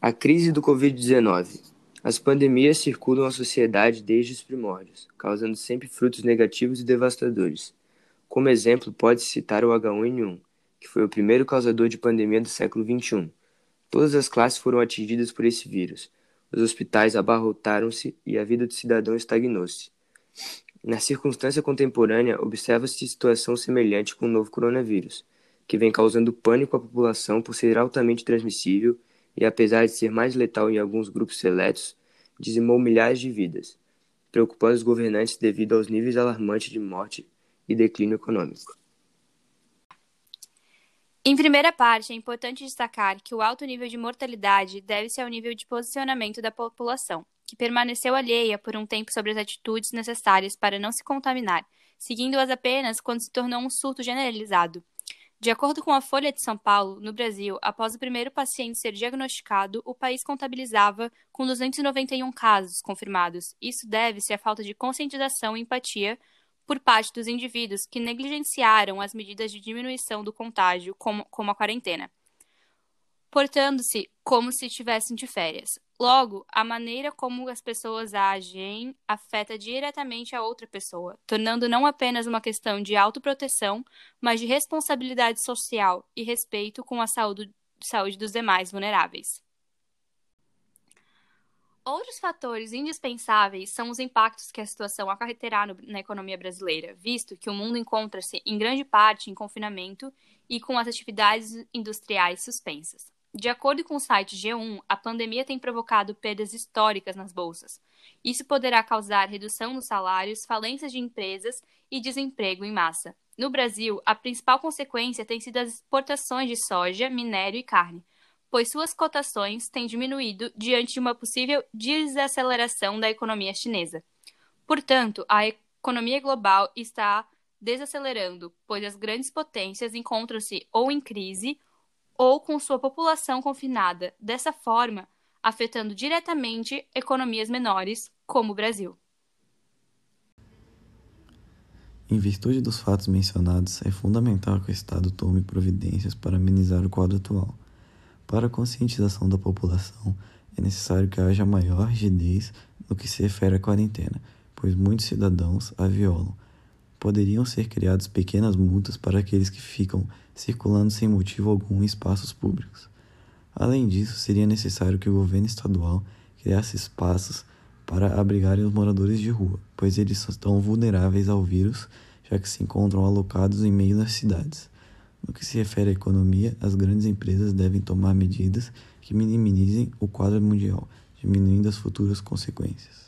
A crise do Covid-19. As pandemias circulam a sociedade desde os primórdios, causando sempre frutos negativos e devastadores. Como exemplo, pode-se citar o H1N1, que foi o primeiro causador de pandemia do século XXI. Todas as classes foram atingidas por esse vírus. Os hospitais abarrotaram-se e a vida do cidadão estagnou-se. Na circunstância contemporânea, observa-se situação semelhante com o novo coronavírus, que vem causando pânico à população por ser altamente transmissível e, apesar de ser mais letal em alguns grupos seletos, dizimou milhares de vidas, preocupando os governantes devido aos níveis alarmantes de morte e declínio econômico. Em primeira parte, é importante destacar que o alto nível de mortalidade deve-se ao nível de posicionamento da população, que permaneceu alheia por um tempo sobre as atitudes necessárias para não se contaminar, seguindo-as apenas quando se tornou um surto generalizado, de acordo com a Folha de São Paulo, no Brasil, após o primeiro paciente ser diagnosticado, o país contabilizava com 291 casos confirmados. Isso deve-se à falta de conscientização e empatia por parte dos indivíduos que negligenciaram as medidas de diminuição do contágio, como, como a quarentena portando-se como se estivessem de férias. Logo, a maneira como as pessoas agem afeta diretamente a outra pessoa, tornando não apenas uma questão de autoproteção, mas de responsabilidade social e respeito com a saúde, saúde dos demais vulneráveis. Outros fatores indispensáveis são os impactos que a situação acarreterá no, na economia brasileira, visto que o mundo encontra-se em grande parte em confinamento e com as atividades industriais suspensas. De acordo com o site G1, a pandemia tem provocado perdas históricas nas bolsas. Isso poderá causar redução nos salários, falências de empresas e desemprego em massa. No Brasil, a principal consequência tem sido as exportações de soja, minério e carne, pois suas cotações têm diminuído diante de uma possível desaceleração da economia chinesa. Portanto, a economia global está desacelerando, pois as grandes potências encontram-se ou em crise ou com sua população confinada, dessa forma, afetando diretamente economias menores, como o Brasil. Em virtude dos fatos mencionados, é fundamental que o Estado tome providências para amenizar o quadro atual. Para a conscientização da população, é necessário que haja maior rigidez no que se refere à quarentena, pois muitos cidadãos a violam poderiam ser criadas pequenas multas para aqueles que ficam circulando sem motivo algum em espaços públicos. Além disso, seria necessário que o governo estadual criasse espaços para abrigarem os moradores de rua, pois eles estão vulneráveis ao vírus, já que se encontram alocados em meio das cidades. No que se refere à economia, as grandes empresas devem tomar medidas que minimizem o quadro mundial, diminuindo as futuras consequências.